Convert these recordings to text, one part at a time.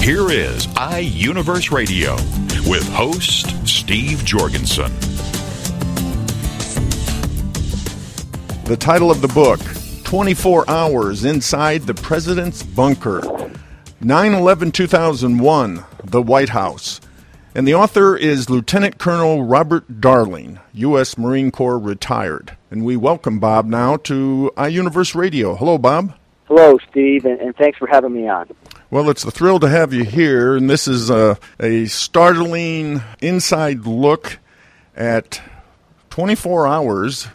Here is iUniverse Radio with host Steve Jorgensen. The title of the book 24 Hours Inside the President's Bunker 9 11 2001, The White House. And the author is Lieutenant Colonel Robert Darling, U.S. Marine Corps retired. And we welcome Bob now to iUniverse Radio. Hello, Bob. Hello, Steve, and, and thanks for having me on. Well, it's a thrill to have you here, and this is a, a startling inside look at 24 hours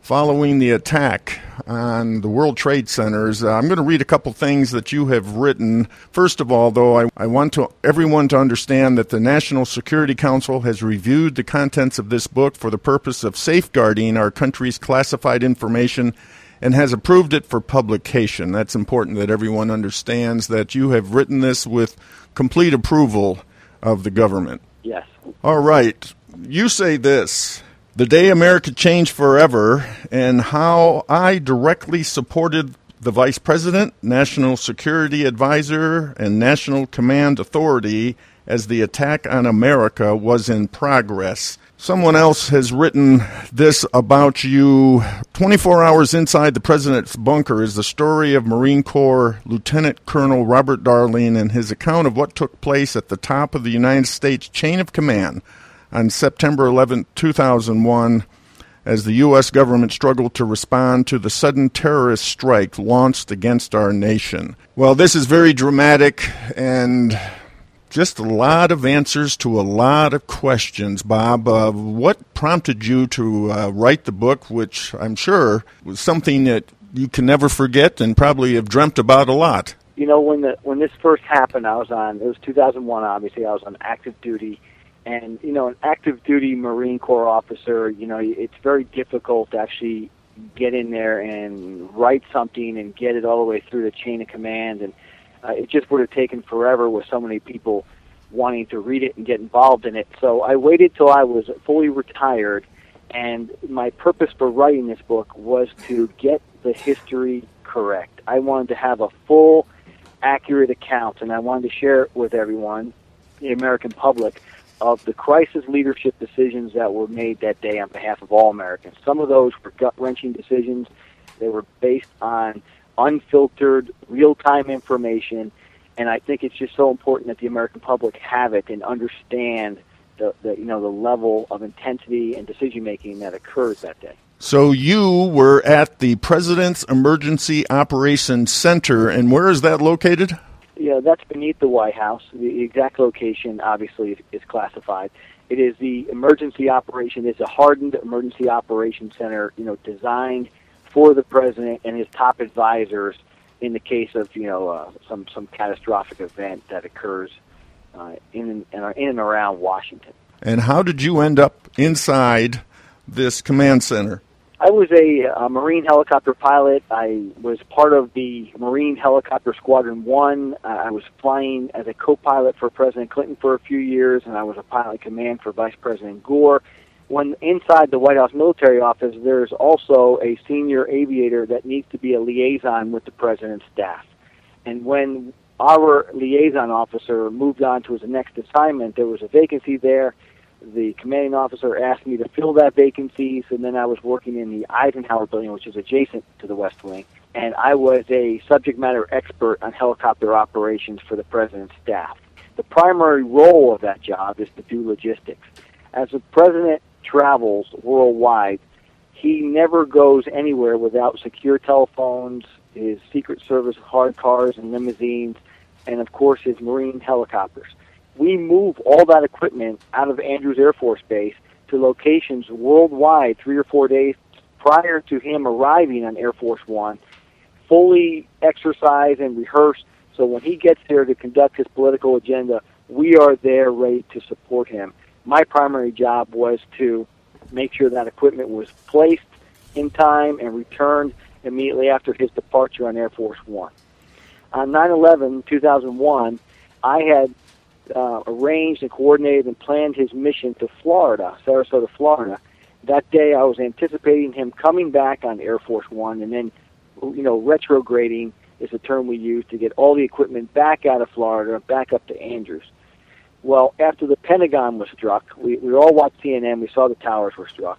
following the attack on the World Trade Centers. Uh, I'm going to read a couple things that you have written. First of all, though, I, I want to, everyone to understand that the National Security Council has reviewed the contents of this book for the purpose of safeguarding our country's classified information and has approved it for publication. That's important that everyone understands that you have written this with complete approval of the government. Yes. All right. You say this the day America changed forever, and how I directly supported the Vice President, National Security Advisor, and National Command Authority as the attack on America was in progress. Someone else has written this about you. 24 hours inside the president's bunker is the story of Marine Corps Lieutenant Colonel Robert Darling and his account of what took place at the top of the United States chain of command on September 11, 2001, as the U.S. government struggled to respond to the sudden terrorist strike launched against our nation. Well, this is very dramatic and just a lot of answers to a lot of questions, Bob. Uh, what prompted you to uh, write the book, which I'm sure was something that you can never forget and probably have dreamt about a lot? You know, when the when this first happened, I was on. It was 2001. Obviously, I was on active duty, and you know, an active duty Marine Corps officer. You know, it's very difficult to actually get in there and write something and get it all the way through the chain of command and uh, it just would have taken forever with so many people wanting to read it and get involved in it. So I waited till I was fully retired, and my purpose for writing this book was to get the history correct. I wanted to have a full, accurate account, and I wanted to share it with everyone, the American public, of the crisis leadership decisions that were made that day on behalf of all Americans. Some of those were gut wrenching decisions. They were based on unfiltered, real time information. And I think it's just so important that the American public have it and understand the, the you know the level of intensity and decision making that occurs that day. So you were at the President's Emergency Operations Center, and where is that located? Yeah, that's beneath the White House. The exact location, obviously, is, is classified. It is the emergency operation. It's a hardened emergency operations center, you know, designed for the president and his top advisors in the case of you know uh, some some catastrophic event that occurs uh, in and in and around Washington. And how did you end up inside this command center? I was a, a Marine helicopter pilot. I was part of the Marine Helicopter Squadron One. Uh, I was flying as a co-pilot for President Clinton for a few years, and I was a pilot command for Vice President Gore when inside the White House military office, there's also a senior aviator that needs to be a liaison with the president's staff. And when our liaison officer moved on to his next assignment, there was a vacancy there. The commanding officer asked me to fill that vacancy, and then I was working in the Eisenhower building, which is adjacent to the West Wing. And I was a subject matter expert on helicopter operations for the president's staff. The primary role of that job is to do logistics. As the president travels worldwide, he never goes anywhere without secure telephones, his Secret Service hard cars and limousines, and of course his Marine helicopters. We move all that equipment out of Andrews Air Force Base to locations worldwide three or four days prior to him arriving on Air Force One, fully exercise and rehearse So when he gets there to conduct his political agenda, we are there ready to support him. My primary job was to make sure that equipment was placed in time and returned immediately after his departure on Air Force One. On 9/11, 2001, I had uh, arranged and coordinated and planned his mission to Florida, Sarasota, Florida. That day, I was anticipating him coming back on Air Force One, and then, you know, retrograding is the term we use to get all the equipment back out of Florida, back up to Andrews. Well, after the Pentagon was struck, we, we all watched CNN. We saw the towers were struck.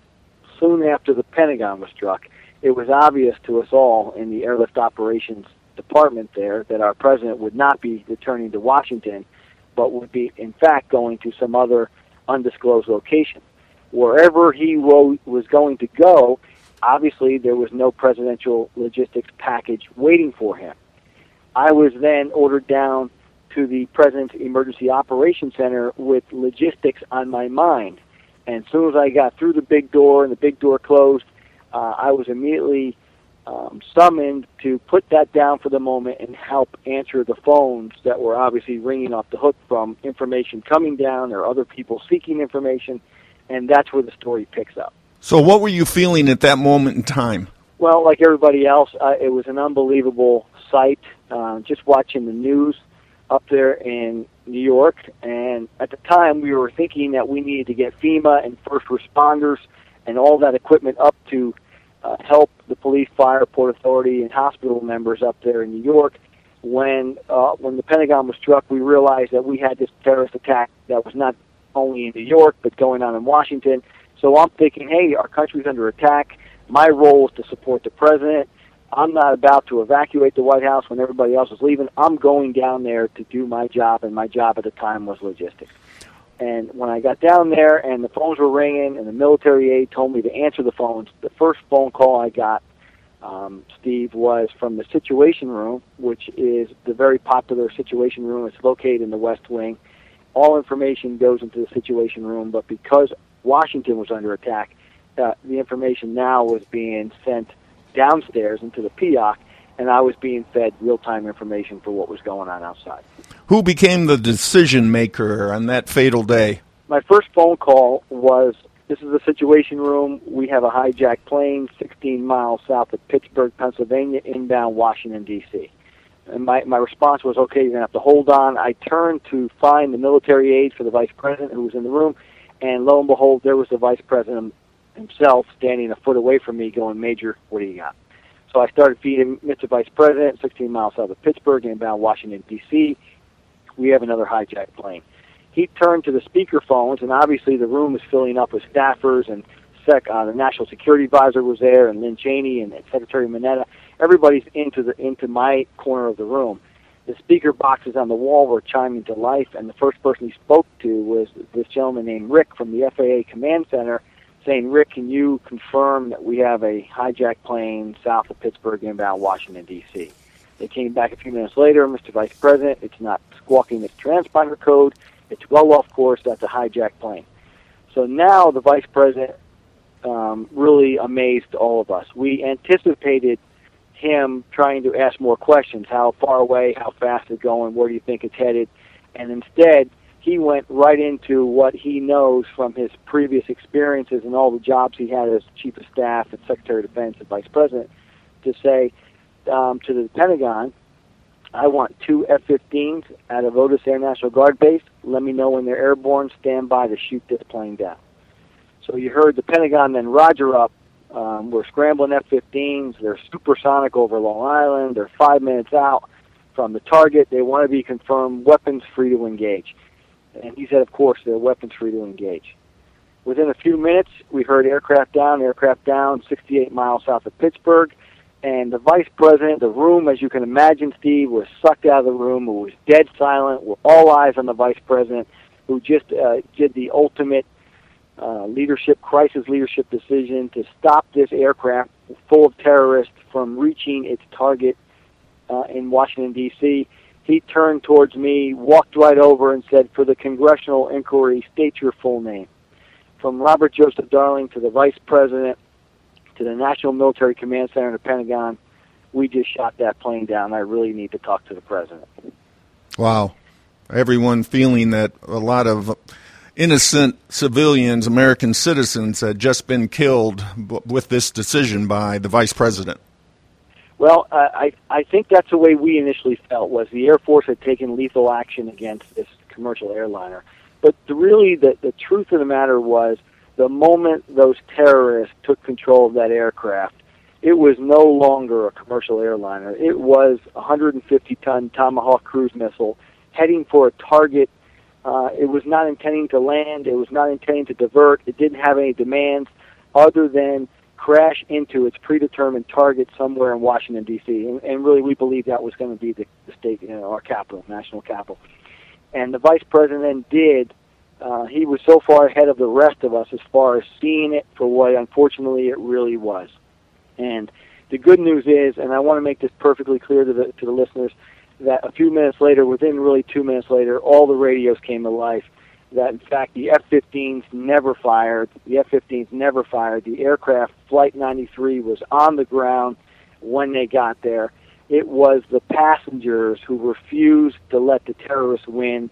Soon after the Pentagon was struck, it was obvious to us all in the airlift operations department there that our president would not be returning to Washington, but would be, in fact, going to some other undisclosed location. Wherever he was going to go, obviously there was no presidential logistics package waiting for him. I was then ordered down to the President's Emergency Operations Center with logistics on my mind. And as soon as I got through the big door and the big door closed, uh, I was immediately um, summoned to put that down for the moment and help answer the phones that were obviously ringing off the hook from information coming down or other people seeking information. And that's where the story picks up. So, what were you feeling at that moment in time? Well, like everybody else, uh, it was an unbelievable sight. Uh, just watching the news up there in New York, and at the time we were thinking that we needed to get FEMA and first responders and all that equipment up to uh, help the police, fire, port authority, and hospital members up there in New York. When uh, when the Pentagon was struck, we realized that we had this terrorist attack that was not only in New York but going on in Washington. So I'm thinking, hey, our country's under attack. My role is to support the president I'm not about to evacuate the White House when everybody else is leaving. I'm going down there to do my job, and my job at the time was logistics. And when I got down there and the phones were ringing and the military aide told me to answer the phones, the first phone call I got, um, Steve, was from the Situation Room, which is the very popular Situation Room. It's located in the West Wing. All information goes into the Situation Room, but because Washington was under attack, uh, the information now was being sent downstairs into the PEOC, and I was being fed real time information for what was going on outside. Who became the decision maker on that fatal day? My first phone call was this is the situation room. We have a hijacked plane 16 miles south of Pittsburgh, Pennsylvania, inbound Washington, D.C. And my, my response was, okay, you're going to have to hold on. I turned to find the military aide for the vice president who was in the room, and lo and behold, there was the vice president himself standing a foot away from me going, Major, what do you got? So I started feeding Mr. Vice President, 16 miles south of Pittsburgh, inbound Washington, D.C. We have another hijacked plane. He turned to the speaker phones, and obviously the room was filling up with staffers, and Sec, uh, the National Security Advisor was there, and Lynne Cheney and Secretary Mineta. Everybody's into the into my corner of the room. The speaker boxes on the wall were chiming to life, and the first person he spoke to was this gentleman named Rick from the FAA Command Center, saying, Rick, can you confirm that we have a hijacked plane south of Pittsburgh inbound Washington, D.C.? They came back a few minutes later, Mr. Vice President, it's not squawking its transponder code. It's well off course. That's a hijacked plane. So now the Vice President um, really amazed all of us. We anticipated him trying to ask more questions. How far away? How fast is it going? Where do you think it's headed? And instead, he went right into what he knows from his previous experiences and all the jobs he had as chief of staff and secretary of defense and vice president to say um, to the Pentagon, I want two F-15s at of Otis Air National Guard base. Let me know when they're airborne. Stand by to shoot this plane down. So you heard the Pentagon then Roger up. Um, we're scrambling F-15s. They're supersonic over Long Island. They're five minutes out from the target. They want to be confirmed weapons free to engage. And he said, of course, they're weapons free to engage. Within a few minutes, we heard aircraft down, aircraft down, 68 miles south of Pittsburgh. And the vice president, the room, as you can imagine, Steve, was sucked out of the room. It was dead silent, with all eyes on the vice president, who just uh, did the ultimate uh, leadership, crisis leadership decision to stop this aircraft full of terrorists from reaching its target uh, in Washington, D.C he turned towards me, walked right over, and said, For the congressional inquiry, state your full name. From Robert Joseph Darling to the Vice President to the National Military Command Center in the Pentagon, we just shot that plane down. I really need to talk to the president. Wow. Everyone feeling that a lot of innocent civilians, American citizens, had just been killed with this decision by the vice president. Well, I I think that's the way we initially felt was the Air Force had taken lethal action against this commercial airliner. But the, really, the the truth of the matter was the moment those terrorists took control of that aircraft, it was no longer a commercial airliner. It was a 150 ton Tomahawk cruise missile heading for a target. Uh, it was not intending to land. It was not intending to divert. It didn't have any demands other than crash into its predetermined target somewhere in Washington D.C. And, and really, we believe that was going to be the, the state, you know, our capital, national capital. And the vice president did. Uh, he was so far ahead of the rest of us as far as seeing it for what, unfortunately, it really was. And the good news is, and I want to make this perfectly clear to the to the listeners, that a few minutes later, within really two minutes later, all the radios came to life. That in fact the F-15s never fired. The F-15s never fired. The aircraft, Flight 93, was on the ground when they got there. It was the passengers who refused to let the terrorists win.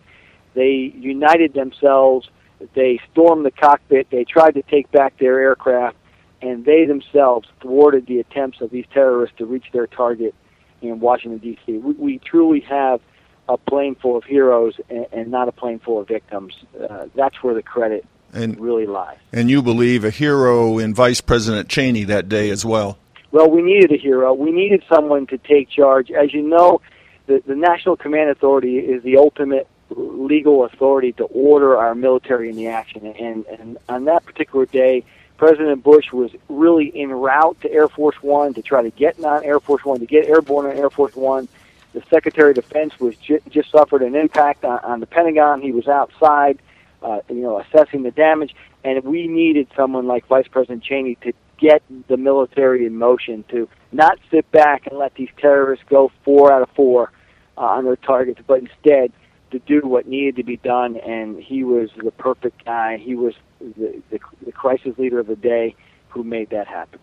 They united themselves. They stormed the cockpit. They tried to take back their aircraft and they themselves thwarted the attempts of these terrorists to reach their target in Washington D.C. We, we truly have a plane full of heroes and, and not a plane full of victims. Uh, that's where the credit and, really lies. And you believe a hero in Vice President Cheney that day as well. Well, we needed a hero. We needed someone to take charge. As you know, the, the National Command Authority is the ultimate legal authority to order our military in the action. And, and on that particular day, President Bush was really en route to Air Force One to try to get on Air Force One, to get airborne on Air Force One. The Secretary of Defense was j- just suffered an impact on, on the Pentagon. He was outside, uh, you know, assessing the damage, and we needed someone like Vice President Cheney to get the military in motion to not sit back and let these terrorists go four out of four uh, on their targets, but instead to do what needed to be done. And he was the perfect guy. He was the, the, the crisis leader of the day who made that happen.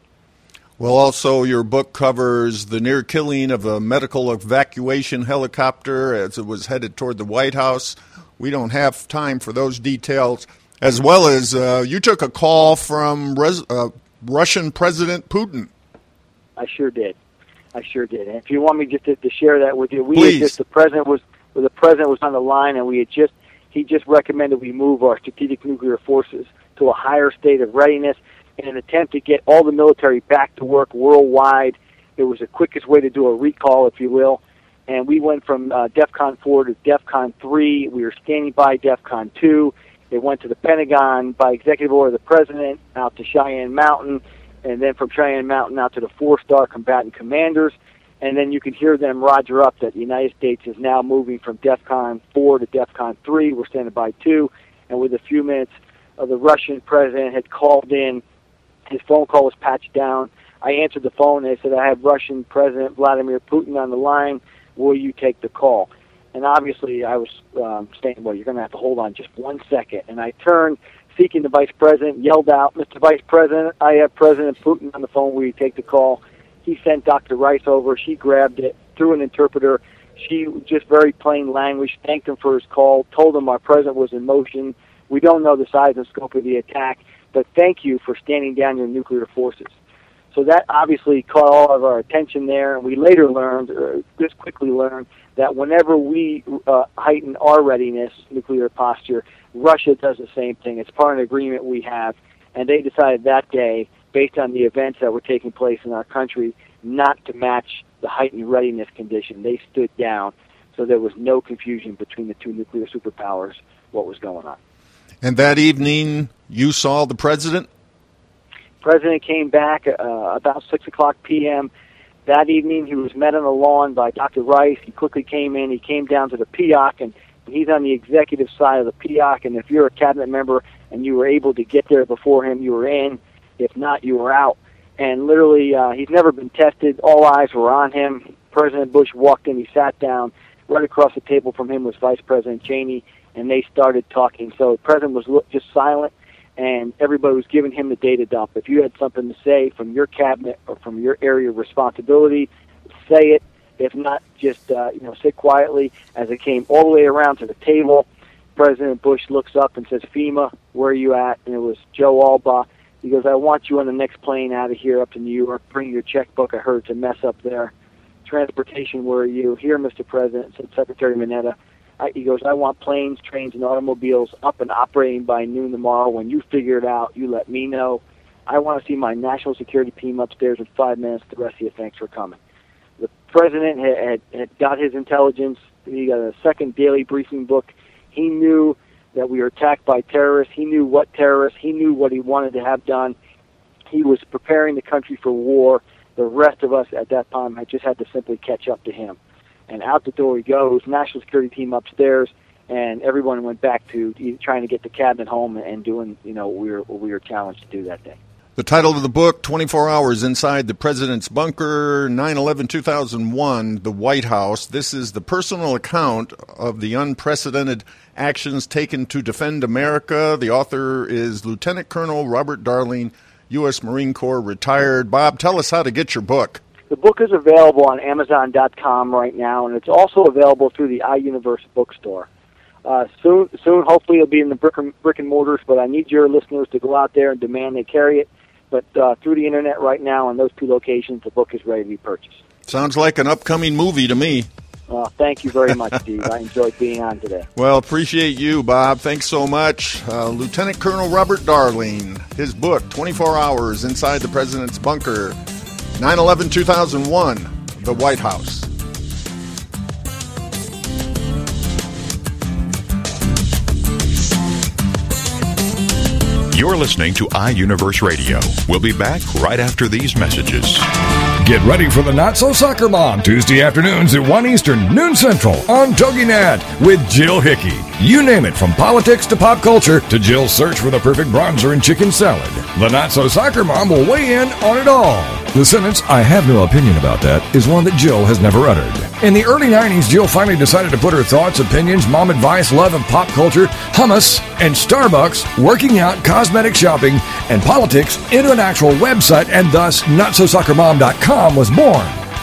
Well, also, your book covers the near killing of a medical evacuation helicopter as it was headed toward the White House. We don't have time for those details. As well as uh, you took a call from res- uh, Russian President Putin. I sure did. I sure did. And if you want me just to, to share that with you, we Please. just the president was the president was on the line, and we had just he just recommended we move our strategic nuclear forces to a higher state of readiness in an attempt to get all the military back to work worldwide. It was the quickest way to do a recall, if you will. And we went from uh, DEFCON 4 to DEFCON 3. We were standing by DEFCON 2. It went to the Pentagon by executive order of the president, out to Cheyenne Mountain, and then from Cheyenne Mountain out to the four star combatant commanders and then you can hear them roger up that the United States is now moving from DEFCON 4 to DEFCON 3. We're standing by 2, and with a few minutes, uh, the Russian president had called in. His phone call was patched down. I answered the phone. and They said, I have Russian President Vladimir Putin on the line. Will you take the call? And obviously, I was um, saying, well, you're going to have to hold on just one second. And I turned, seeking the vice president, yelled out, Mr. Vice President, I have President Putin on the phone. Will you take the call? He sent Dr. Rice over. She grabbed it through an interpreter. She just very plain language thanked him for his call, told him our president was in motion. We don't know the size and scope of the attack, but thank you for standing down your nuclear forces. So that obviously caught all of our attention there, and we later learned, or just quickly learned, that whenever we uh, heighten our readiness, nuclear posture, Russia does the same thing. It's part of an agreement we have, and they decided that day based on the events that were taking place in our country, not to match the heightened readiness condition. They stood down, so there was no confusion between the two nuclear superpowers what was going on. And that evening, you saw the president. President came back uh, about six o'clock p.m. That evening, he was met on the lawn by Dr. Rice. He quickly came in. He came down to the PEOC, and he's on the executive side of the PEOC. And if you're a cabinet member and you were able to get there before him, you were in. If not, you were out. And literally, uh, he's never been tested. All eyes were on him. President Bush walked in. He sat down. Right across the table from him was Vice President Cheney, and they started talking. So the president was just silent, and everybody was giving him the data dump. If you had something to say from your cabinet or from your area of responsibility, say it. If not, just uh, you know, sit quietly. As it came all the way around to the table, President Bush looks up and says, "FEMA, where are you at?" And it was Joe Allbaugh. He goes, "I want you on the next plane out of here up to New York. Bring your checkbook. I heard it's a mess up there. Transportation, where are you? Here, Mr. President," said Secretary Mineta. I, he goes, I want planes, trains, and automobiles up and operating by noon tomorrow. When you figure it out, you let me know. I want to see my national security team upstairs in five minutes. The rest of you, thanks for coming. The president had, had, had got his intelligence. He got a second daily briefing book. He knew that we were attacked by terrorists. He knew what terrorists. He knew what he wanted to have done. He was preparing the country for war. The rest of us at that time had just had to simply catch up to him. And out the door he goes, national security team upstairs, and everyone went back to trying to get the cabinet home and doing, you know, we were, we were challenged to do that day. The title of the book, 24 Hours Inside the President's Bunker, 9 11 2001, The White House. This is the personal account of the unprecedented actions taken to defend America. The author is Lieutenant Colonel Robert Darling, U.S. Marine Corps, retired. Bob, tell us how to get your book. The book is available on Amazon.com right now, and it's also available through the iUniverse bookstore. Uh, soon, soon, hopefully, it'll be in the brick and, brick and mortars. But I need your listeners to go out there and demand they carry it. But uh, through the internet right now, in those two locations, the book is ready to be purchased. Sounds like an upcoming movie to me. Uh, thank you very much, Steve. I enjoyed being on today. Well, appreciate you, Bob. Thanks so much. Uh, Lieutenant Colonel Robert Darling, his book, 24 Hours Inside the President's Bunker, 9 11 2001, The White House. You're listening to iUniverse Radio. We'll be back right after these messages. Get ready for the Not So Soccer Mom Tuesday afternoons at 1 Eastern, noon Central on TogiNet with Jill Hickey. You name it, from politics to pop culture to Jill's search for the perfect bronzer and chicken salad. The Not So Soccer Mom will weigh in on it all. The sentence, I have no opinion about that, is one that Jill has never uttered. In the early 90s, Jill finally decided to put her thoughts, opinions, mom advice, love of pop culture, hummus, and Starbucks, working out, cosmetic shopping, and politics into an actual website, and thus NotSoSoccerMom.com was born.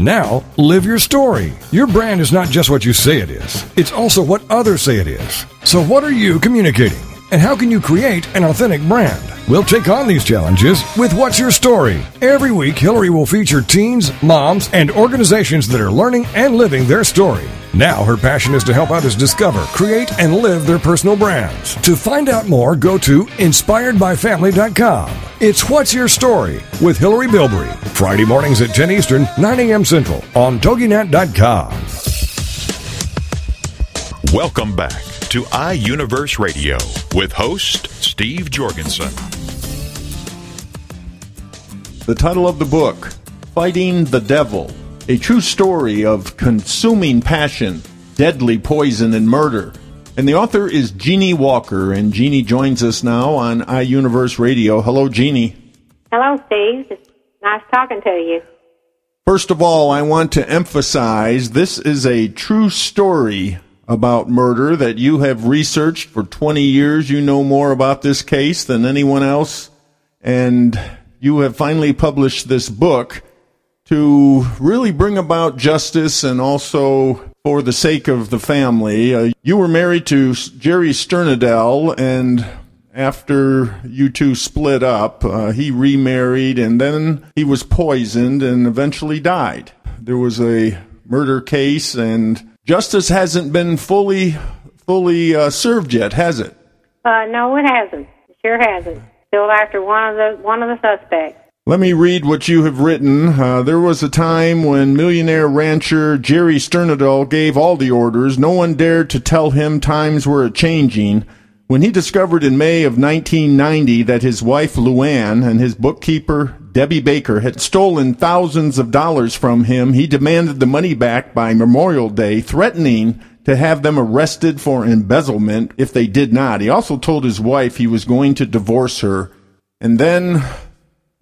Now, live your story. Your brand is not just what you say it is, it's also what others say it is. So, what are you communicating? And how can you create an authentic brand? We'll take on these challenges with What's Your Story? Every week, Hillary will feature teens, moms, and organizations that are learning and living their story. Now, her passion is to help others discover, create, and live their personal brands. To find out more, go to inspiredbyfamily.com. It's What's Your Story with Hillary Bilbrey. Friday mornings at 10 Eastern, 9 a.m. Central on TogiNet.com. Welcome back to iUniverse Radio with host Steve Jorgensen. The title of the book, Fighting the Devil, a true story of consuming passion, deadly poison, and murder. And the author is Jeannie Walker, and Jeannie joins us now on iUniverse Radio. Hello, Jeannie. Hello, Steve. It's nice talking to you. First of all, I want to emphasize this is a true story about murder that you have researched for 20 years. You know more about this case than anyone else. And you have finally published this book to really bring about justice and also for the sake of the family. Uh, you were married to Jerry Sternadel, and after you two split up, uh, he remarried, and then he was poisoned and eventually died. There was a murder case, and justice hasn't been fully fully uh, served yet, has it? Uh, no, it hasn't. It sure hasn't. Still after one of the one of the suspects. Let me read what you have written. Uh, there was a time when millionaire rancher Jerry Sternadel gave all the orders. No one dared to tell him times were changing. When he discovered in May of 1990 that his wife Luann and his bookkeeper Debbie Baker had stolen thousands of dollars from him, he demanded the money back by Memorial Day, threatening to have them arrested for embezzlement if they did not. He also told his wife he was going to divorce her. And then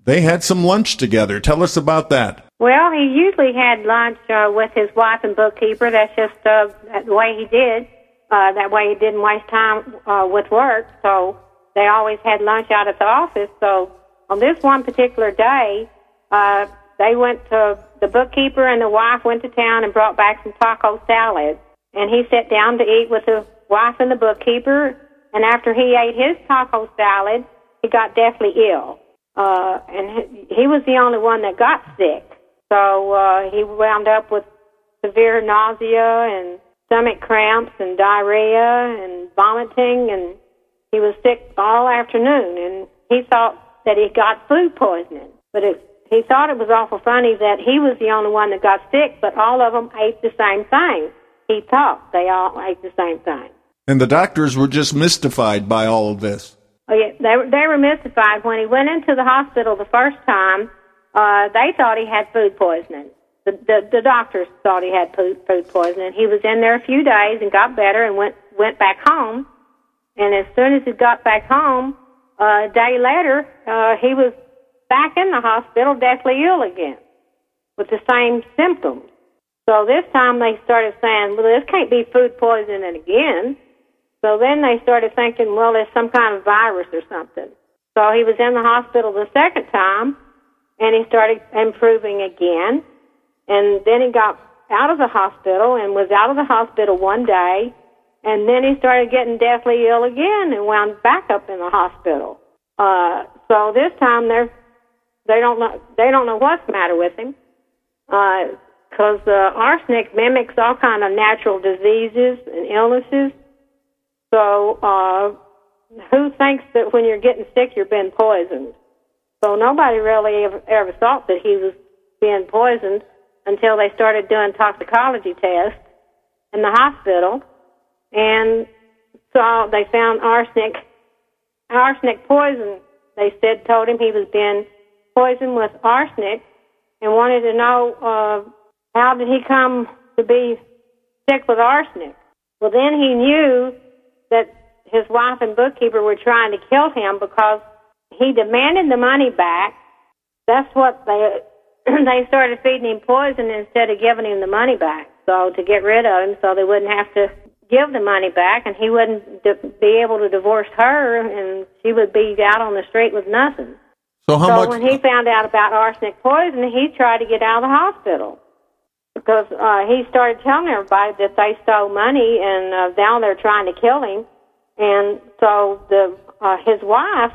they had some lunch together. Tell us about that. Well, he usually had lunch uh, with his wife and bookkeeper. That's just uh, the way he did. Uh, that way he didn't waste time uh, with work. So they always had lunch out at the office. So on this one particular day, uh, they went to the bookkeeper and the wife went to town and brought back some taco salad. And he sat down to eat with the wife and the bookkeeper. And after he ate his taco salad, he got deathly ill uh, and he was the only one that got sick. So uh, he wound up with severe nausea and stomach cramps and diarrhea and vomiting, and he was sick all afternoon. And he thought that he got food poisoning, but it, he thought it was awful funny that he was the only one that got sick, but all of them ate the same thing. He thought they all ate the same thing. And the doctors were just mystified by all of this. Oh yeah, they they were mystified when he went into the hospital the first time. Uh, they thought he had food poisoning. The, the the doctors thought he had food, food poisoning. He was in there a few days and got better and went went back home. And as soon as he got back home, uh, a day later, uh, he was back in the hospital, deathly ill again, with the same symptoms. So this time they started saying, "Well, this can't be food poisoning again." So then they started thinking, well, there's some kind of virus or something. So he was in the hospital the second time, and he started improving again. And then he got out of the hospital and was out of the hospital one day, and then he started getting deathly ill again and wound back up in the hospital. Uh, so this time they're they don't know they don't know what's the matter with him because uh, uh, arsenic mimics all kind of natural diseases and illnesses so, uh, who thinks that when you're getting sick, you're being poisoned? So nobody really ever, ever thought that he was being poisoned until they started doing toxicology tests in the hospital, and so they found arsenic, arsenic poison. They said told him he was being poisoned with arsenic, and wanted to know uh, how did he come to be sick with arsenic. Well, then he knew that his wife and bookkeeper were trying to kill him because he demanded the money back. That's what they they started feeding him poison instead of giving him the money back. So to get rid of him, so they wouldn't have to give the money back, and he wouldn't di- be able to divorce her, and she would be out on the street with nothing. So how so much? when he found out about arsenic poison, he tried to get out of the hospital because uh, he started telling everybody that they stole money, and uh, now they're trying to kill him. And so the uh, his wife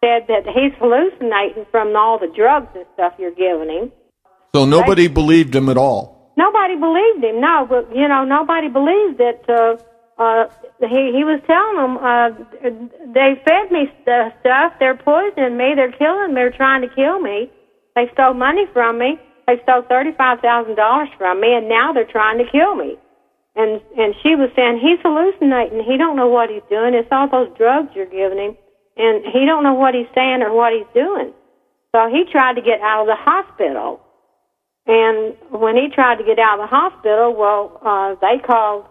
said that he's hallucinating from all the drugs and stuff you're giving him. so nobody believed him at all. Nobody believed him. No, but you know nobody believed that. Uh, uh, he he was telling them uh, they fed me st- stuff. They're poisoning me. They're killing me. They're trying to kill me. They stole money from me. They stole thirty five thousand dollars from me, and now they're trying to kill me. And and she was saying he's hallucinating. He don't know what he's doing. It's all those drugs you're giving him, and he don't know what he's saying or what he's doing. So he tried to get out of the hospital. And when he tried to get out of the hospital, well, uh, they called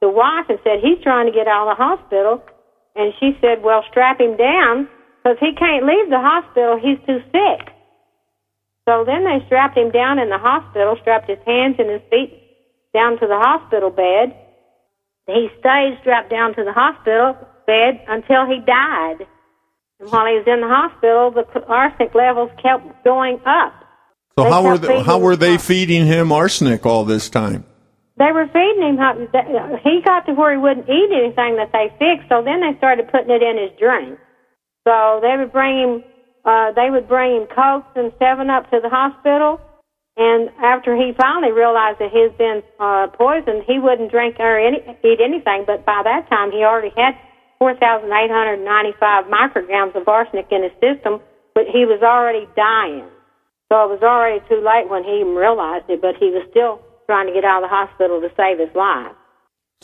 the wife and said he's trying to get out of the hospital. And she said, well, strap him down because he can't leave the hospital. He's too sick. So then they strapped him down in the hospital, strapped his hands and his feet down to the hospital bed. He stayed strapped down to the hospital bed until he died. And while he was in the hospital, the arsenic levels kept going up. So They how were feeding how were him they feeding him arsenic all this time? They were feeding him. Uh, hot- He got to where he wouldn't eat anything that they fixed. So then they started putting it in his drink. So they would bring him. Uh, they would bring him cokes and Seven Up to the hospital, And after he finally realized that he'd been uh, poisoned, he wouldn't drink or any, eat anything. But by that time, he already had 4,895 micrograms of arsenic in his system, but he was already dying. So it was already too late when he even realized it, but he was still trying to get out of the hospital to save his life.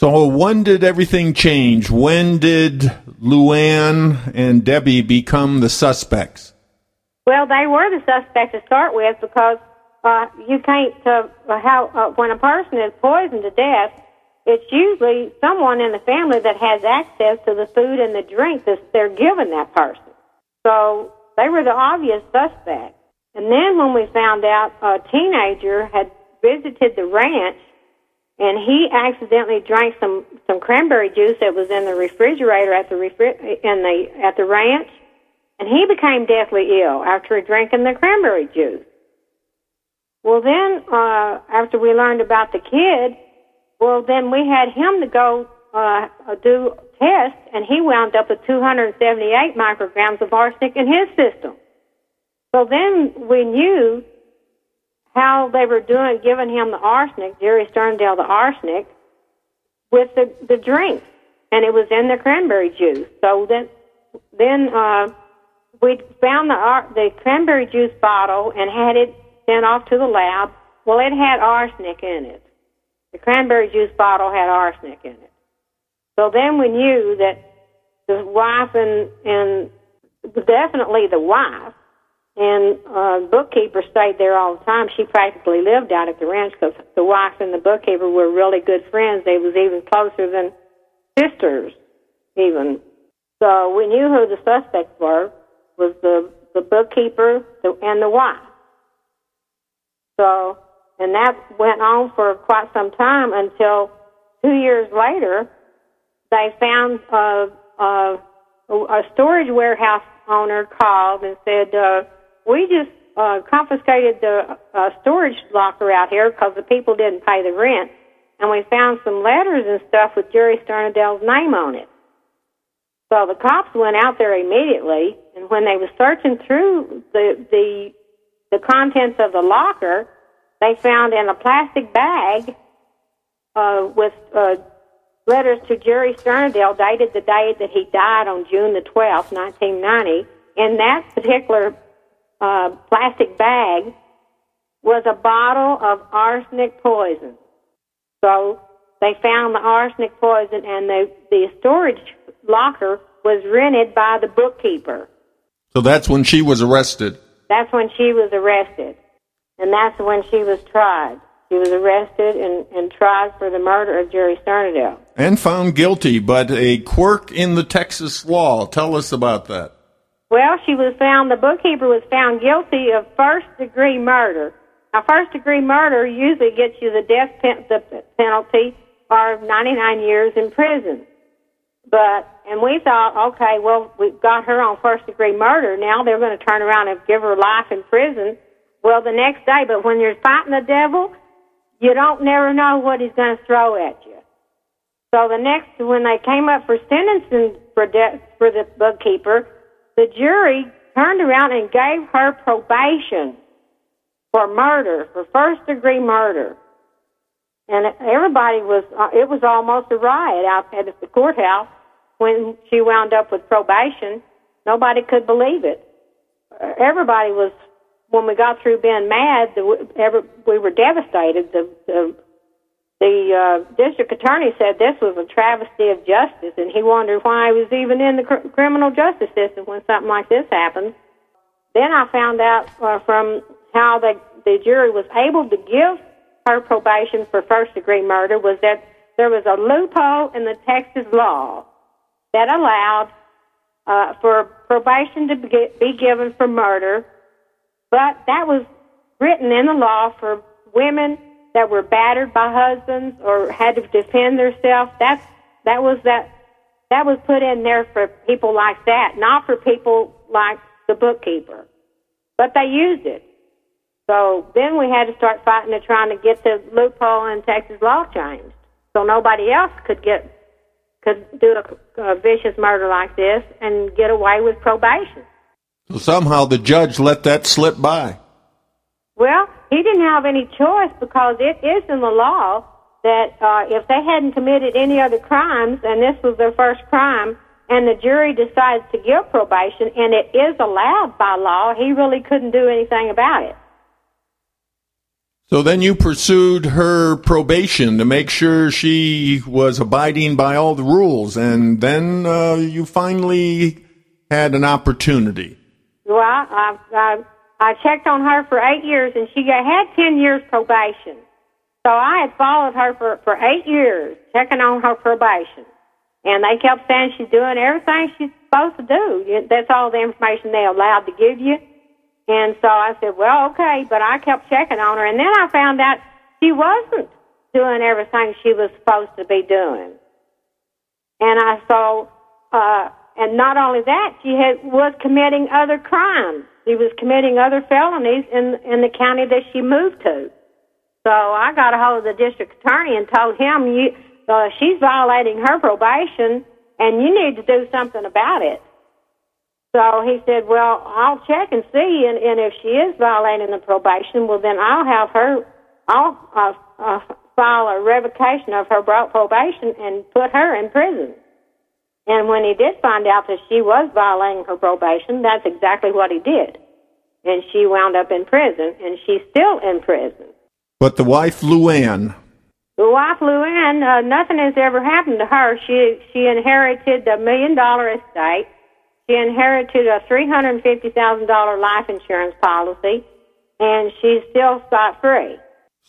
So when did everything change? When did Luann and Debbie become the suspects? Well, they were the suspects to start with because uh, you can't uh, how uh, when a person is poisoned to death, it's usually someone in the family that has access to the food and the drink that they're giving that person. So they were the obvious suspect. And then when we found out a teenager had visited the ranch and he accidentally drank some some cranberry juice that was in the refrigerator at the refri- in the at the ranch, and he became deathly ill after drinking the cranberry juice. Well, then uh, after we learned about the kid, well, then we had him to go uh, do tests, and he wound up with 278 micrograms of arsenic in his system. So then we knew how they were doing, giving him the arsenic, Jerry Sternadel the arsenic, with the, the drink. And it was in the cranberry juice. So then, then uh, we found the, ar- the cranberry juice bottle and had it sent off to the lab. Well, it had arsenic in it. The cranberry juice bottle had arsenic in it. So then we knew that the wife and, and definitely the wife and uh, bookkeeper stayed there all the time. She practically lived out at the ranch because the wife and the bookkeeper were really good friends. They was even closer than sisters, even. So we knew who the suspects were was the the bookkeeper and the wife. So, and that went on for quite some time until two years later, they found a, a, a storage warehouse owner called and said, uh, we just uh, confiscated the uh, storage locker out here because the people didn't pay the rent, and we found some letters and stuff with Jerry Sternadel's name on it. So the cops went out there immediately, and when they were searching through the the the contents of the locker, they found in a plastic bag uh, with uh, letters to Jerry Sternadel dated the day that he died on June the 12th, 1990. In that particular uh, plastic bag was a bottle of arsenic poison. So they found the arsenic poison, and the, the storage locker was rented by the bookkeeper. So that's when she was arrested. That's when she was arrested. And that's when she was tried. She was arrested and, and tried for the murder of Jerry Sternadel. And found guilty, but a quirk in the Texas law. Tell us about that. Well, she was found, the bookkeeper was found guilty of first degree murder. Now, first degree murder usually gets you the death pen- the penalty or 99 years in prison. But, and we thought, okay, well, we've got her on first degree murder. Now they're going to turn around and give her life in prison. Well, the next day, but when you're fighting the devil, you don't never know what he's going to throw at you. So the next, when they came up for sentencing for de- for the bookkeeper, the jury turned around and gave her probation for murder, for first degree murder. And everybody was, uh, it was almost a riot out at the courthouse when she wound up with probation. Nobody could believe it. Everybody was when we got through being mad, the, every, we were devastated. The the, the uh, district attorney said this was a travesty of justice, and he wondered why he was even in the cr- criminal justice system when something like this happened. Then I found out uh, from how the the jury was able to give her probation for first degree murder was that there was a loophole in the Texas law that allowed uh, for probation to be, be given for murder but that was written in the law for women that were battered by husbands or had to defend themselves. That's that was that that was put in there for people like that, not for people like the bookkeeper. But they used it. So then we had to start fighting to trying to get the loophole in Texas law changed, so nobody else could get could do a, a vicious murder like this and get away with probation. So somehow the judge let that slip by. Well, he didn't have any choice because it is in the law that uh, if they hadn't committed any other crimes and this was their first crime, and the jury decides to give probation, and it is allowed by law, he really couldn't do anything about it. So then you pursued her probation to make sure she was abiding by all the rules, and then uh, you finally had an opportunity. Well, I, I, I checked on her for eight years, and she had 10 years probation. So I had followed her for, for eight years, checking on her probation. And they kept saying she's doing everything she's supposed to do. That's all the information they allowed to give you. And so I said, well, okay, but I kept checking on her. And then I found out she wasn't doing everything she was supposed to be doing. And I saw, uh, and not only that, she had, was committing other crimes. She was committing other felonies in, in the county that she moved to. So I got a hold of the district attorney and told him, you, uh, she's violating her probation and you need to do something about it. So he said, well, I'll check and see, and, and if she is violating the probation, well, then I'll have her, I'll uh, uh, file a revocation of her probation and put her in prison. And when he did find out that she was violating her probation, that's exactly what he did. And she wound up in prison, and she's still in prison. But the wife, Luann. The wife, Luann, uh, nothing has ever happened to her. She she inherited a million dollar estate she inherited a $350,000 life insurance policy, and she's still scot free.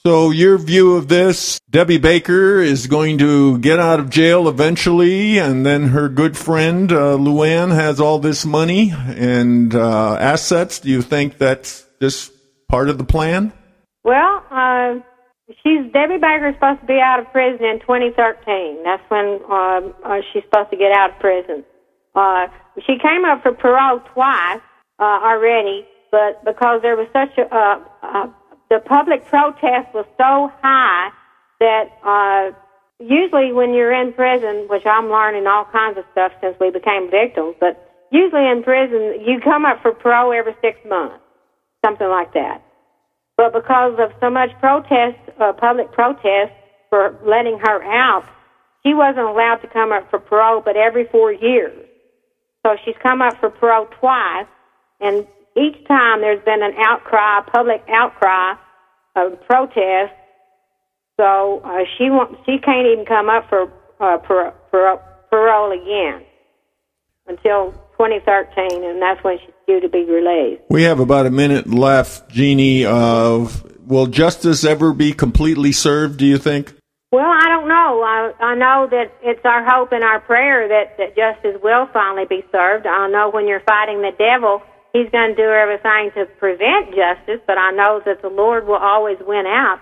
So, your view of this, Debbie Baker is going to get out of jail eventually, and then her good friend uh, Luann has all this money and uh, assets. Do you think that's just part of the plan? Well, uh, she's Debbie Baker is supposed to be out of prison in 2013. That's when uh, uh, she's supposed to get out of prison. Uh, she came up for parole twice uh, already, but because there was such a uh, uh, the public protest was so high that uh, usually when you're in prison, which I'm learning all kinds of stuff since we became victims, but usually in prison you come up for parole every six months, something like that. But because of so much protest, uh, public protest for letting her out, she wasn't allowed to come up for parole, but every four years. So she's come up for parole twice, and each time there's been an outcry, public outcry, a protest. So uh, she won't, she can't even come up for uh, par- par- parole again until 2013, and that's when she's due to be released. We have about a minute left, Jeannie. Of will justice ever be completely served? Do you think? Well, I don't know. I, I know that it's our hope and our prayer that, that justice will finally be served. I know when you're fighting the devil, he's going to do everything to prevent justice, but I know that the Lord will always win out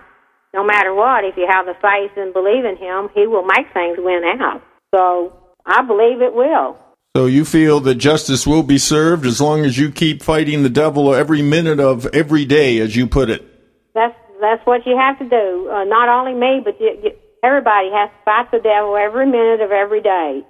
no matter what. If you have the faith and believe in him, he will make things win out. So I believe it will. So you feel that justice will be served as long as you keep fighting the devil every minute of every day, as you put it. That's that's what you have to do. Uh, not only me, but you, you, everybody has to fight the devil every minute of every day.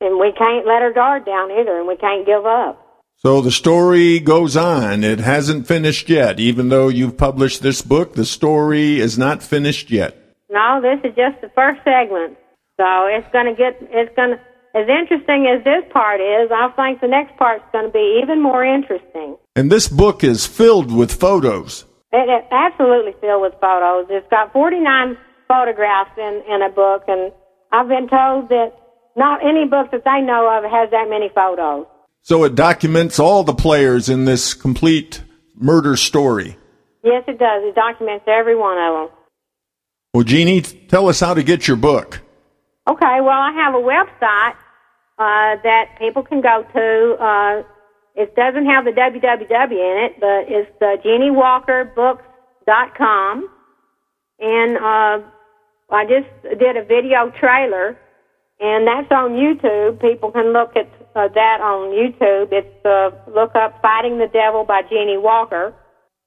And we can't let our guard down either, and we can't give up. So the story goes on. It hasn't finished yet. Even though you've published this book, the story is not finished yet. No, this is just the first segment. So it's going to get, it's going to, as interesting as this part is, I think the next part's going to be even more interesting. And this book is filled with photos. It is absolutely filled with photos. It's got 49 photographs in, in a book, and I've been told that not any book that they know of has that many photos. So it documents all the players in this complete murder story. Yes, it does. It documents every one of them. Well, Jeannie, tell us how to get your book. Okay, well, I have a website uh, that people can go to. Uh, it doesn't have the www in it, but it's uh, JeannieWalkerBooks.com. And uh, I just did a video trailer, and that's on YouTube. People can look at uh, that on YouTube. It's uh, look up "Fighting the Devil" by Jeannie Walker,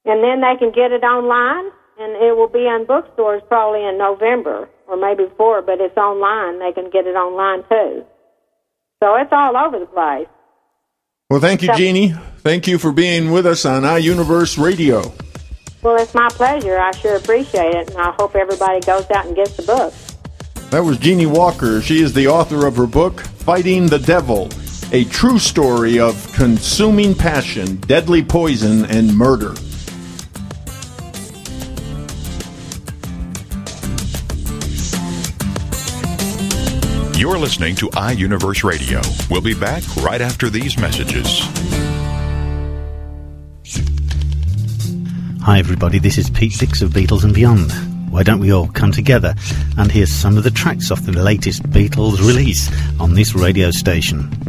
and then they can get it online, and it will be on bookstores probably in November or maybe before. But it's online; they can get it online too. So it's all over the place. Well, thank you, Jeannie. Thank you for being with us on iUniverse Radio. Well, it's my pleasure. I sure appreciate it, and I hope everybody goes out and gets the book. That was Jeannie Walker. She is the author of her book, Fighting the Devil, a true story of consuming passion, deadly poison, and murder. You're listening to iUniverse Radio. We'll be back right after these messages. Hi, everybody. This is Pete Dix of Beatles and Beyond. Why don't we all come together and hear some of the tracks off the latest Beatles release on this radio station?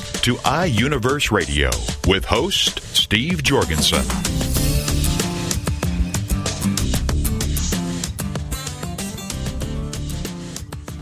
to iUniverse Radio with host Steve Jorgensen.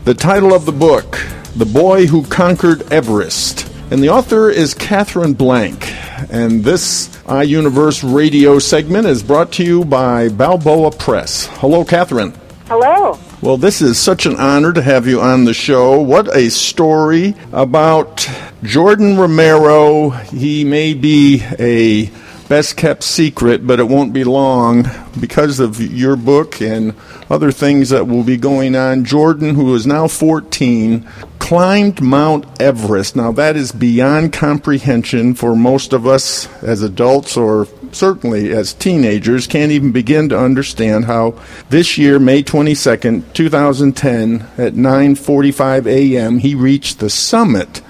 The title of the book, The Boy Who Conquered Everest. And the author is Katherine Blanc. And this iUniverse radio segment is brought to you by Balboa Press. Hello, Katherine. Hello. Well, this is such an honor to have you on the show. What a story about Jordan Romero. He may be a best kept secret, but it won't be long because of your book and other things that will be going on. Jordan, who is now 14, climbed Mount Everest. Now, that is beyond comprehension for most of us as adults or certainly as teenagers can't even begin to understand how this year May 22nd 2010 at 9:45 a.m. he reached the summit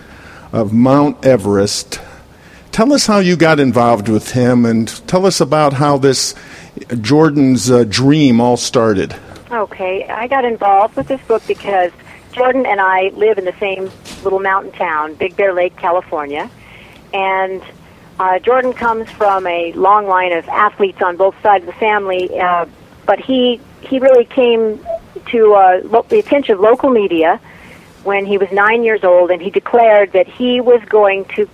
of Mount Everest Tell us how you got involved with him and tell us about how this Jordan's uh, dream all started. Okay, I got involved with this book because Jordan and I live in the same little mountain town, Big Bear Lake, California. And uh, Jordan comes from a long line of athletes on both sides of the family, uh, but he he really came to uh, lo- the attention of local media when he was nine years old, and he declared that he was going to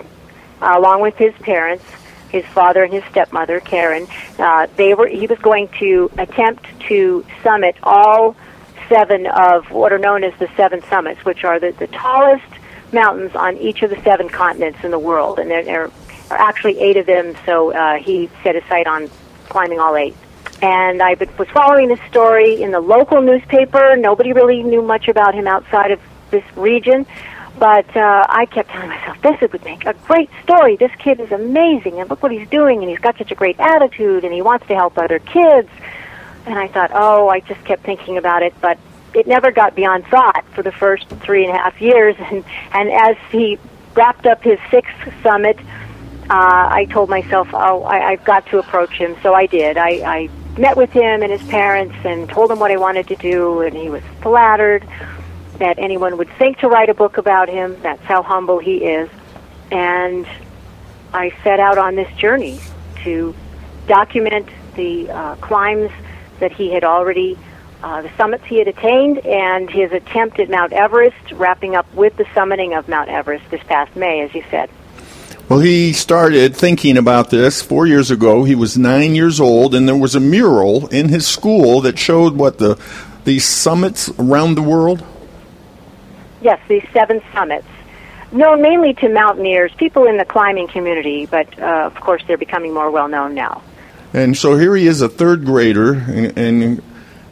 uh, along with his parents, his father and his stepmother, Karen. Uh, they were. He was going to attempt to summit all seven of what are known as the seven summits, which are the, the tallest mountains on each of the seven continents in the world, and there, there are actually eight of them. So uh, he set his sight on climbing all eight. And I was following this story in the local newspaper. Nobody really knew much about him outside of this region. But uh, I kept telling myself, this would make a great story. This kid is amazing, and look what he's doing, and he's got such a great attitude, and he wants to help other kids. And I thought, oh, I just kept thinking about it, but it never got beyond thought for the first three and a half years. And, and as he wrapped up his sixth summit, uh, I told myself, oh, I, I've got to approach him. So I did. I, I met with him and his parents and told him what I wanted to do, and he was flattered that anyone would think to write a book about him. That's how humble he is. And I set out on this journey to document the uh, climbs that he had already, uh, the summits he had attained, and his attempt at Mount Everest, wrapping up with the summiting of Mount Everest this past May, as you said. Well, he started thinking about this four years ago. He was nine years old, and there was a mural in his school that showed what the these summits around the world. Yes, these seven summits, known mainly to mountaineers, people in the climbing community, but uh, of course they're becoming more well known now. And so here he is, a third grader, and, and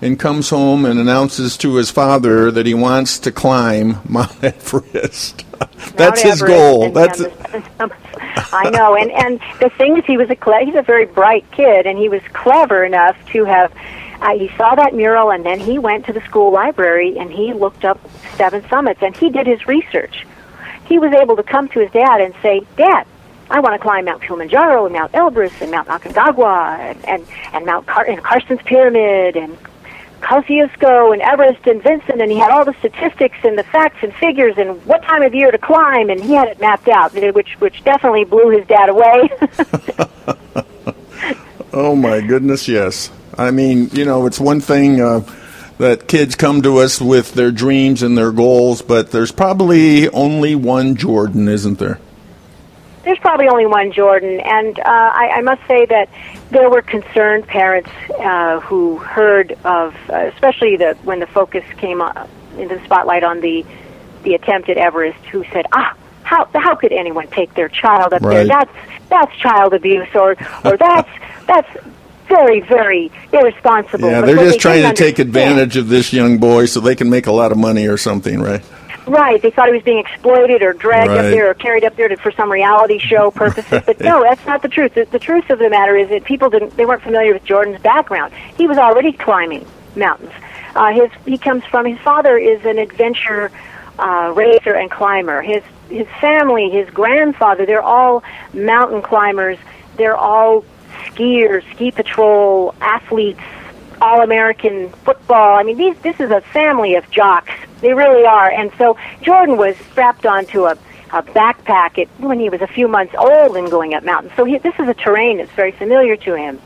and comes home and announces to his father that he wants to climb Mount Everest. That's Mount his Everest goal. That's down the seven summits. I know, and and the thing is, he was a cle- he's a very bright kid, and he was clever enough to have. Uh, he saw that mural, and then he went to the school library and he looked up Seven Summits, and he did his research. He was able to come to his dad and say, "Dad, I want to climb Mount Kilimanjaro and Mount Elbrus and Mount Aconcagua and and, and Mount Car- and Carstensz Pyramid and Kosciuszko and Everest and Vinson, and he had all the statistics and the facts and figures and what time of year to climb, and he had it mapped out, which which definitely blew his dad away. Oh my goodness, yes. I mean, you know, it's one thing uh, that kids come to us with their dreams and their goals, but there's probably only one Jordan, isn't there? There's probably only one Jordan, and uh, I, I must say that there were concerned parents uh, who heard of, uh, especially the when the focus came on, into the spotlight on the the attempt at Everest, who said, "Ah, how how could anyone take their child up there? That's that's child abuse, or or that's that's very very irresponsible." Yeah, they're just they trying to take advantage of this young boy so they can make a lot of money or something, right? Right. They thought he was being exploited or dragged up there or carried up there to, for some reality show purposes. But no, that's not the truth. The, the truth of the matter is that people didn't. They weren't familiar with Jordan's background. He was already climbing mountains. Uh, his he comes from his father is an adventure uh, racer and climber. His his family, his grandfather, they're all mountain climbers. They're all skiers, ski patrol athletes, all American football. I mean, these this is a family of jocks. They really are. And so Jordan was strapped onto a, a backpack at, when he was a few months old and going up mountains. So he, this is a terrain that's very familiar to him,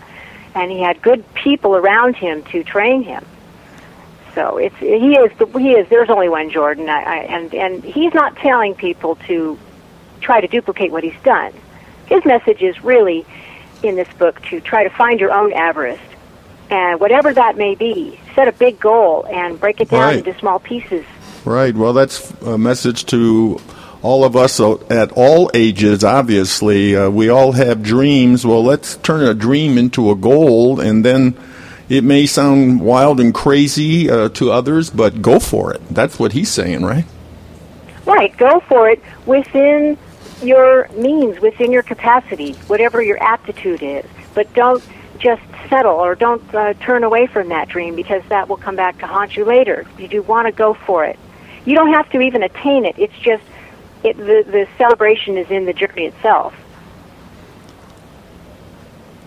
and he had good people around him to train him. So it's he is the, he is. There's only one Jordan, I, I, and and he's not telling people to try to duplicate what he's done. His message is really in this book to try to find your own Everest, and whatever that may be, set a big goal and break it down Right. into small pieces. Right. Well, that's a message to all of us at all ages, obviously. Uh, we all have dreams. Well, let's turn a dream into a goal, and then it may sound wild and crazy uh, to others, but go for it. That's what he's saying, right? Right, go for it within your means, within your capacity, whatever your aptitude is. But don't just settle or don't uh, turn away from that dream because that will come back to haunt you later. You do want to go for it. You don't have to even attain it. It's just it, the the celebration is in the journey itself.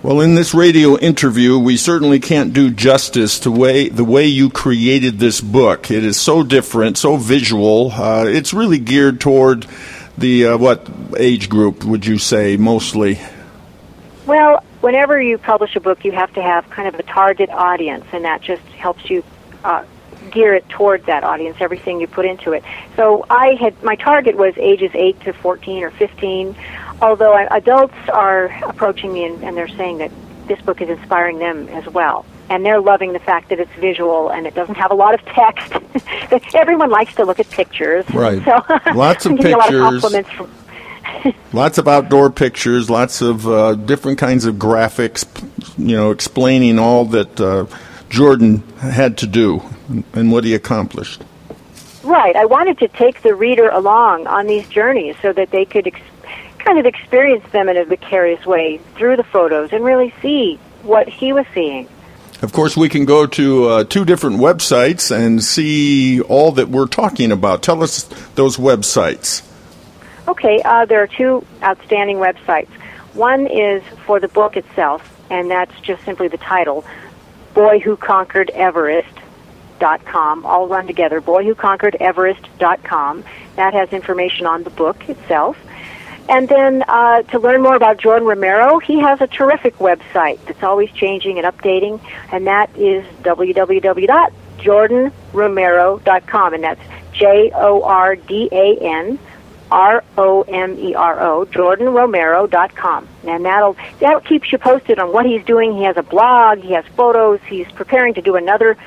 Well, in this radio interview, we certainly can't do justice to way, the way you created this book. It is so different, so visual. Uh, it's really geared toward the uh, what age group would you say mostly? Well, whenever you publish a book, you have to have kind of a target audience, and that just helps you uh, gear it toward that audience. Everything you put into it. So I had my target was ages eight to fourteen or fifteen. Although adults are approaching me and, and they're saying that this book is inspiring them as well. And they're loving the fact that it's visual and it doesn't have a lot of text. Everyone likes to look at pictures. Right. So Lots of A lot pictures. of compliments from, Lots of outdoor pictures, lots of uh, different kinds of graphics, you know, explaining all that uh, Jordan had to do and what he accomplished. Right. I wanted to take the reader along on these journeys so that they could ex- kind of experience them in a vicarious way through the photos and really see what he was seeing. Of course, we can go to uh, two different websites and see all that we're talking about. Tell us those websites. Okay, uh, there are two outstanding websites. One is for the book itself, and that's just simply the title, Boy Who Conquered Everest. Dot com, all run together. Boy Who Conquered Everest. Dot com. That has information on the book itself. And then uh, to learn more about Jordan Romero, he has a terrific website that's always changing and updating, and that is www.jordanromero.com, and that's J O R D A N R O M E R O, jordanromero.com. And that'll that keeps you posted on what he's doing. He has a blog, he has photos, he's preparing to do another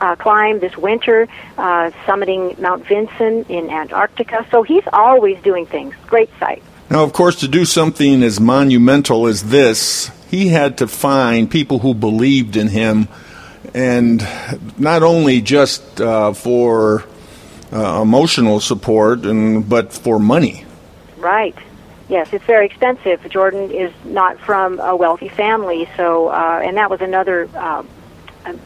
uh, climb this winter, uh, summiting Mount Vinson in Antarctica. So he's always doing things. Great site. Now, of course, to do something as monumental as this, he had to find people who believed in him, and not only just uh, for uh, emotional support, and but for money. Right. Yes, it's very expensive. Jordan is not from a wealthy family, so uh, and that was another uh,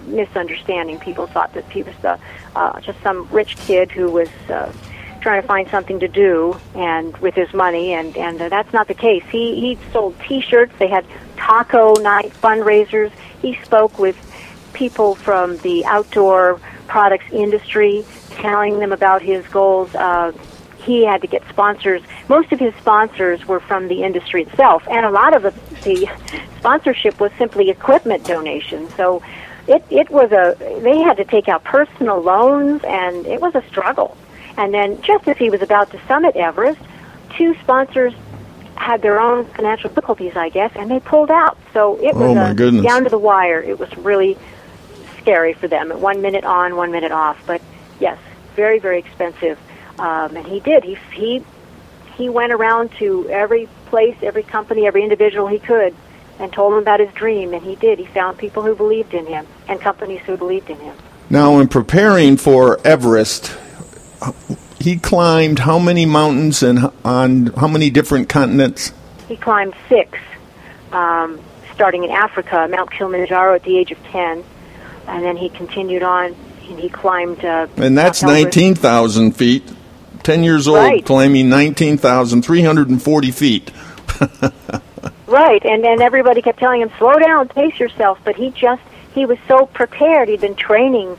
misunderstanding. People thought that he was the, uh, just some rich kid who was uh, trying to find something to do and with his money, and and uh, that's not the case. He he sold T-shirts. They had taco night fundraisers. He spoke with people from the outdoor products industry, telling them about his goals. Uh, he had to get sponsors. Most of his sponsors were from the industry itself, and a lot of the, the sponsorship was simply equipment donations. So it it was a they had to take out personal loans, and it was a struggle. And then, just as he was about to summit Everest, two sponsors had their own financial difficulties, I guess, and they pulled out. So it was Oh, a, goodness. down to the wire. It was really scary for them. One minute on, one minute off. But yes, very very expensive. Um, and he did. He he he went around to every place, every company, every individual he could, and told them about his dream. And he did. He found people who believed in him and companies who believed in him. Now, in preparing for Everest, he climbed how many mountains and on how many different continents? He climbed six, um, starting in Africa, Mount Kilimanjaro at the age of 10. And then he continued on and he climbed. Uh, And that's 19,000 feet. 10 years old, Right. climbing 19,340 feet. Right, and and everybody kept telling him, "Slow down, pace yourself." But he just he was so prepared. He'd been training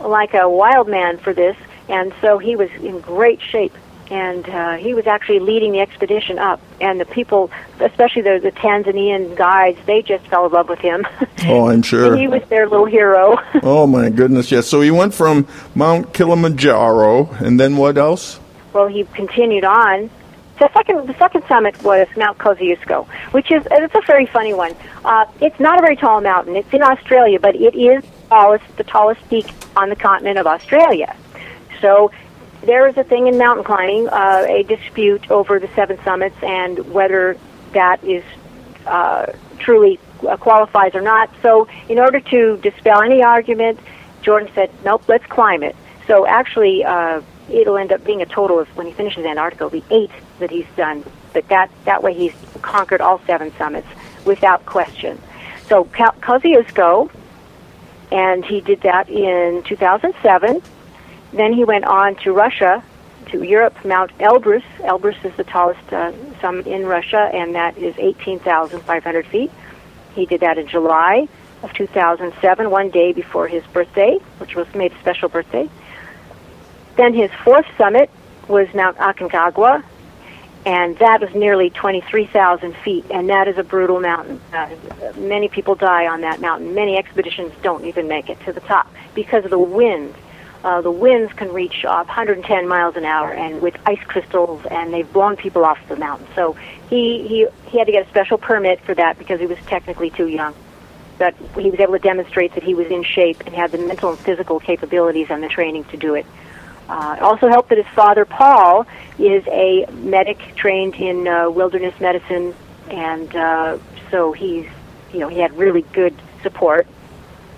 like a wild man for this, and so he was in great shape. And uh, he was actually leading the expedition up, and the people, especially the the Tanzanian guides, they just fell in love with him. Oh, I'm sure. he was their little hero. Oh, my goodness, yes. So he went from Mount Kilimanjaro, and then what else? well, he continued on. The second, the second summit was Mount Kosciuszko, which is it's a very funny one. Uh, it's not a very tall mountain. It's in Australia, but it is tallest, the tallest peak on the continent of Australia. So there is a thing in mountain climbing, uh, a dispute over the seven summits and whether that is uh, truly uh, qualifies or not. So in order to dispel any argument, Jordan said, "Nope, let's climb it." So actually, uh, it'll end up being a total of when he finishes Antarctica, be eight that he's done. But that that way he's conquered all seven summits without question. So Kosciuszko, and he did that in 2007. Then he went on to Russia, to Europe, Mount Elbrus. Elbrus is the tallest uh, summit in Russia, and that is 18,500 feet. He did that in July of 2007, one day before his birthday, which was made a special birthday. Then his fourth summit was Mount Aconcagua, and that was nearly 23,000 feet, and that is a brutal mountain. Uh, many people die on that mountain. Many expeditions don't even make it to the top because of the wind. Uh, the winds can reach uh, 110 miles an hour, and with ice crystals, and they've blown people off the mountain. So he, he he had to get a special permit for that because he was technically too young. But he was able to demonstrate that he was in shape and had the mental and physical capabilities and the training to do it. Uh, it also helped that his father, Paul, is a medic trained in uh, wilderness medicine, and uh, so he's, you know, he had really good support.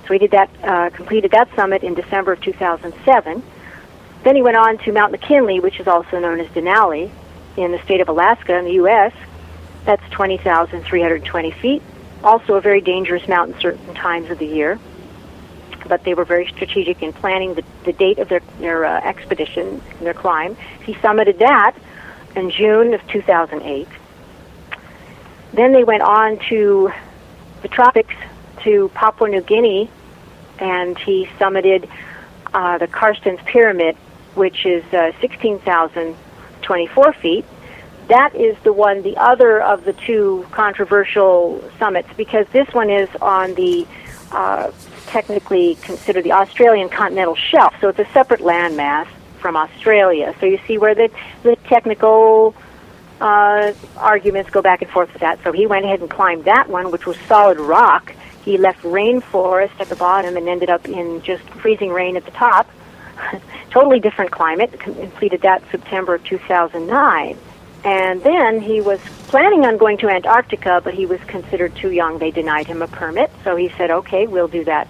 So he did that, uh, completed that summit in December of 2007. Then he went on to Mount McKinley, which is also known as Denali, in the state of Alaska in the U.S. That's 20,320 feet. Also a very dangerous mountain certain times of the year but they were very strategic in planning the, the date of their, their uh, expedition, their climb. He summited that in June of 2008. Then they went on to the tropics to Papua New Guinea, and he summited uh, the Carstensz Pyramid, which is uh, 16,024 feet. that is the one, the other of the two controversial summits, because this one is on the uh, technically considered the Australian continental shelf, so it's a separate landmass from Australia. So you see where the the technical uh, arguments go back and forth with that. So he went ahead and climbed that one, which was solid rock. He left rainforest at the bottom and ended up in just freezing rain at the top. totally different climate. Completed that September of 2009. And then he was planning on going to Antarctica, but he was considered too young. They denied him a permit. So he said, okay, we'll do that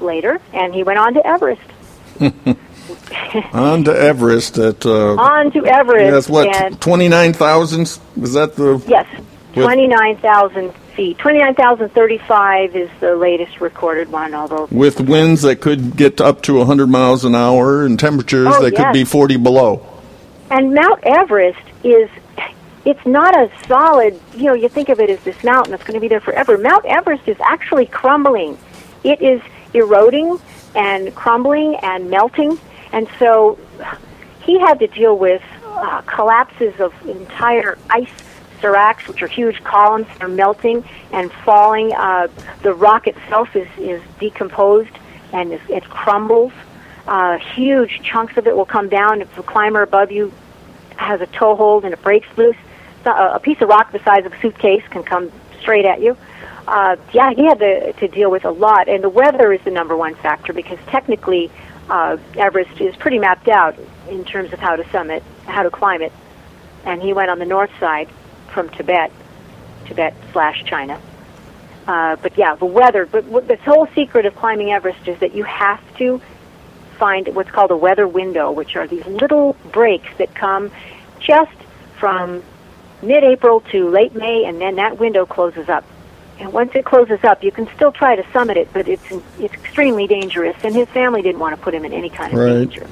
later. And he went on to Everest. on to Everest at. Uh, on to Everest. That's what, 29,000? Is that the. Yes, 29,000 feet. 29,035 is the latest recorded one, although. With winds that could get up to 100 miles an hour and temperatures Oh, that yes. could be 40 below. And Mount Everest is, it's not a solid, you know, you think of it as this mountain that's going to be there forever. Mount Everest is actually crumbling. It is eroding and crumbling and melting. And so he had to deal with uh, collapses of entire ice seracs, which are huge columns that are melting and falling. Uh, the rock itself is, is decomposed and is, it crumbles. Uh, huge chunks of it will come down if the climber above you has a toe hold and it breaks loose. A, a piece of rock the size of a suitcase can come straight at you. Uh, yeah, he had to, to deal with a lot, and the weather is the number one factor because technically uh, Everest is pretty mapped out in terms of how to summit, how to climb it, and he went on the north side from Tibet, Tibet slash China. Uh, but yeah, the weather. But what, the whole secret of climbing Everest is that you have to find what's called a weather window, which are these little breaks that come just from mid-April to late May, and then that window closes up. And once it closes up, you can still try to summit it, but it's it's extremely dangerous. And his family didn't want to put him in any kind of Right. danger,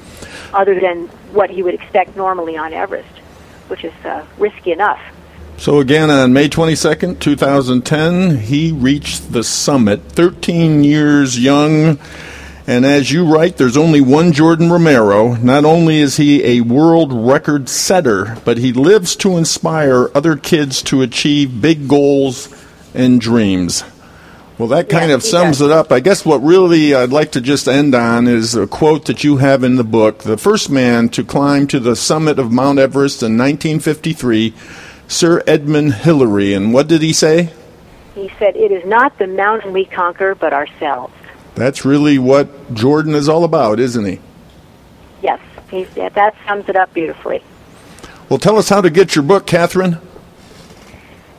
other than what he would expect normally on Everest, which is uh, risky enough. So again, on May 22nd, 2010, he reached the summit, 13 years young. And as you write, there's only one Jordan Romero. Not only is he a world record setter, but he lives to inspire other kids to achieve big goals and dreams. Well, that kind Yes, of sums does. it up. I guess what really I'd like to just end on is a quote that you have in the book. The first man to climb to the summit of Mount Everest in 1953, Sir Edmund Hillary. And what did he say? He said, "It is not the mountain we conquer, but ourselves." That's really what Jordan is all about, isn't he? Yes, he, that sums it up beautifully. Well, tell us how to get your book, Katherine.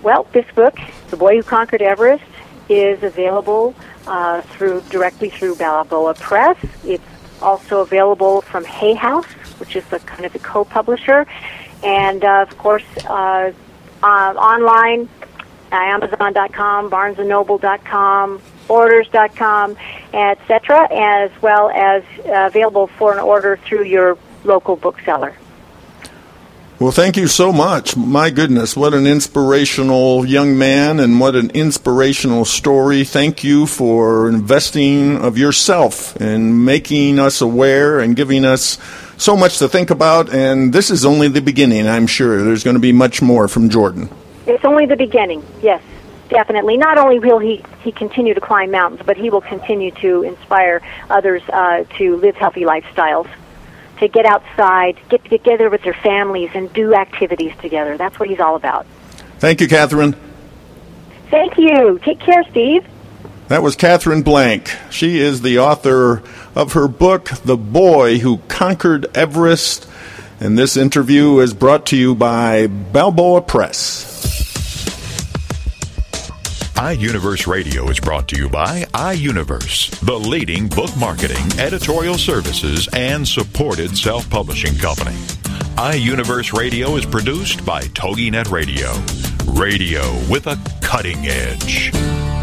Well, this book, "The Boy Who Conquered Everest," is available uh, through directly through Balboa Press. It's also available from Hay House, which is the kind of the co-publisher, and uh, of course uh, uh, online, uh, Amazon.com, BarnesandNoble.com, Borders.com, etc., as well as uh, available for an order through your local bookseller. Well, thank you so much. My goodness, what an inspirational young man and what an inspirational story. Thank you for investing of yourself in making us aware and giving us so much to think about. And this is only the beginning, I'm sure. There's going to be much more from Jordan. It's only the beginning. Yes, definitely. Not only will he he continue to climb mountains, but he will continue to inspire others uh, to live healthy lifestyles, to get outside, get together with their families, and do activities together. That's what he's all about. Thank you, Katherine. Thank you. Take care, Steve. That was Katherine Blanc. She is the author of her book, The Boy Who Conquered Everest. And this interview is brought to you by Balboa Press. iUniverse Radio is brought to you by iUniverse, the leading book marketing, editorial services, and supported self publishing company. iUniverse Radio is produced by TogiNet Radio, radio with a cutting edge.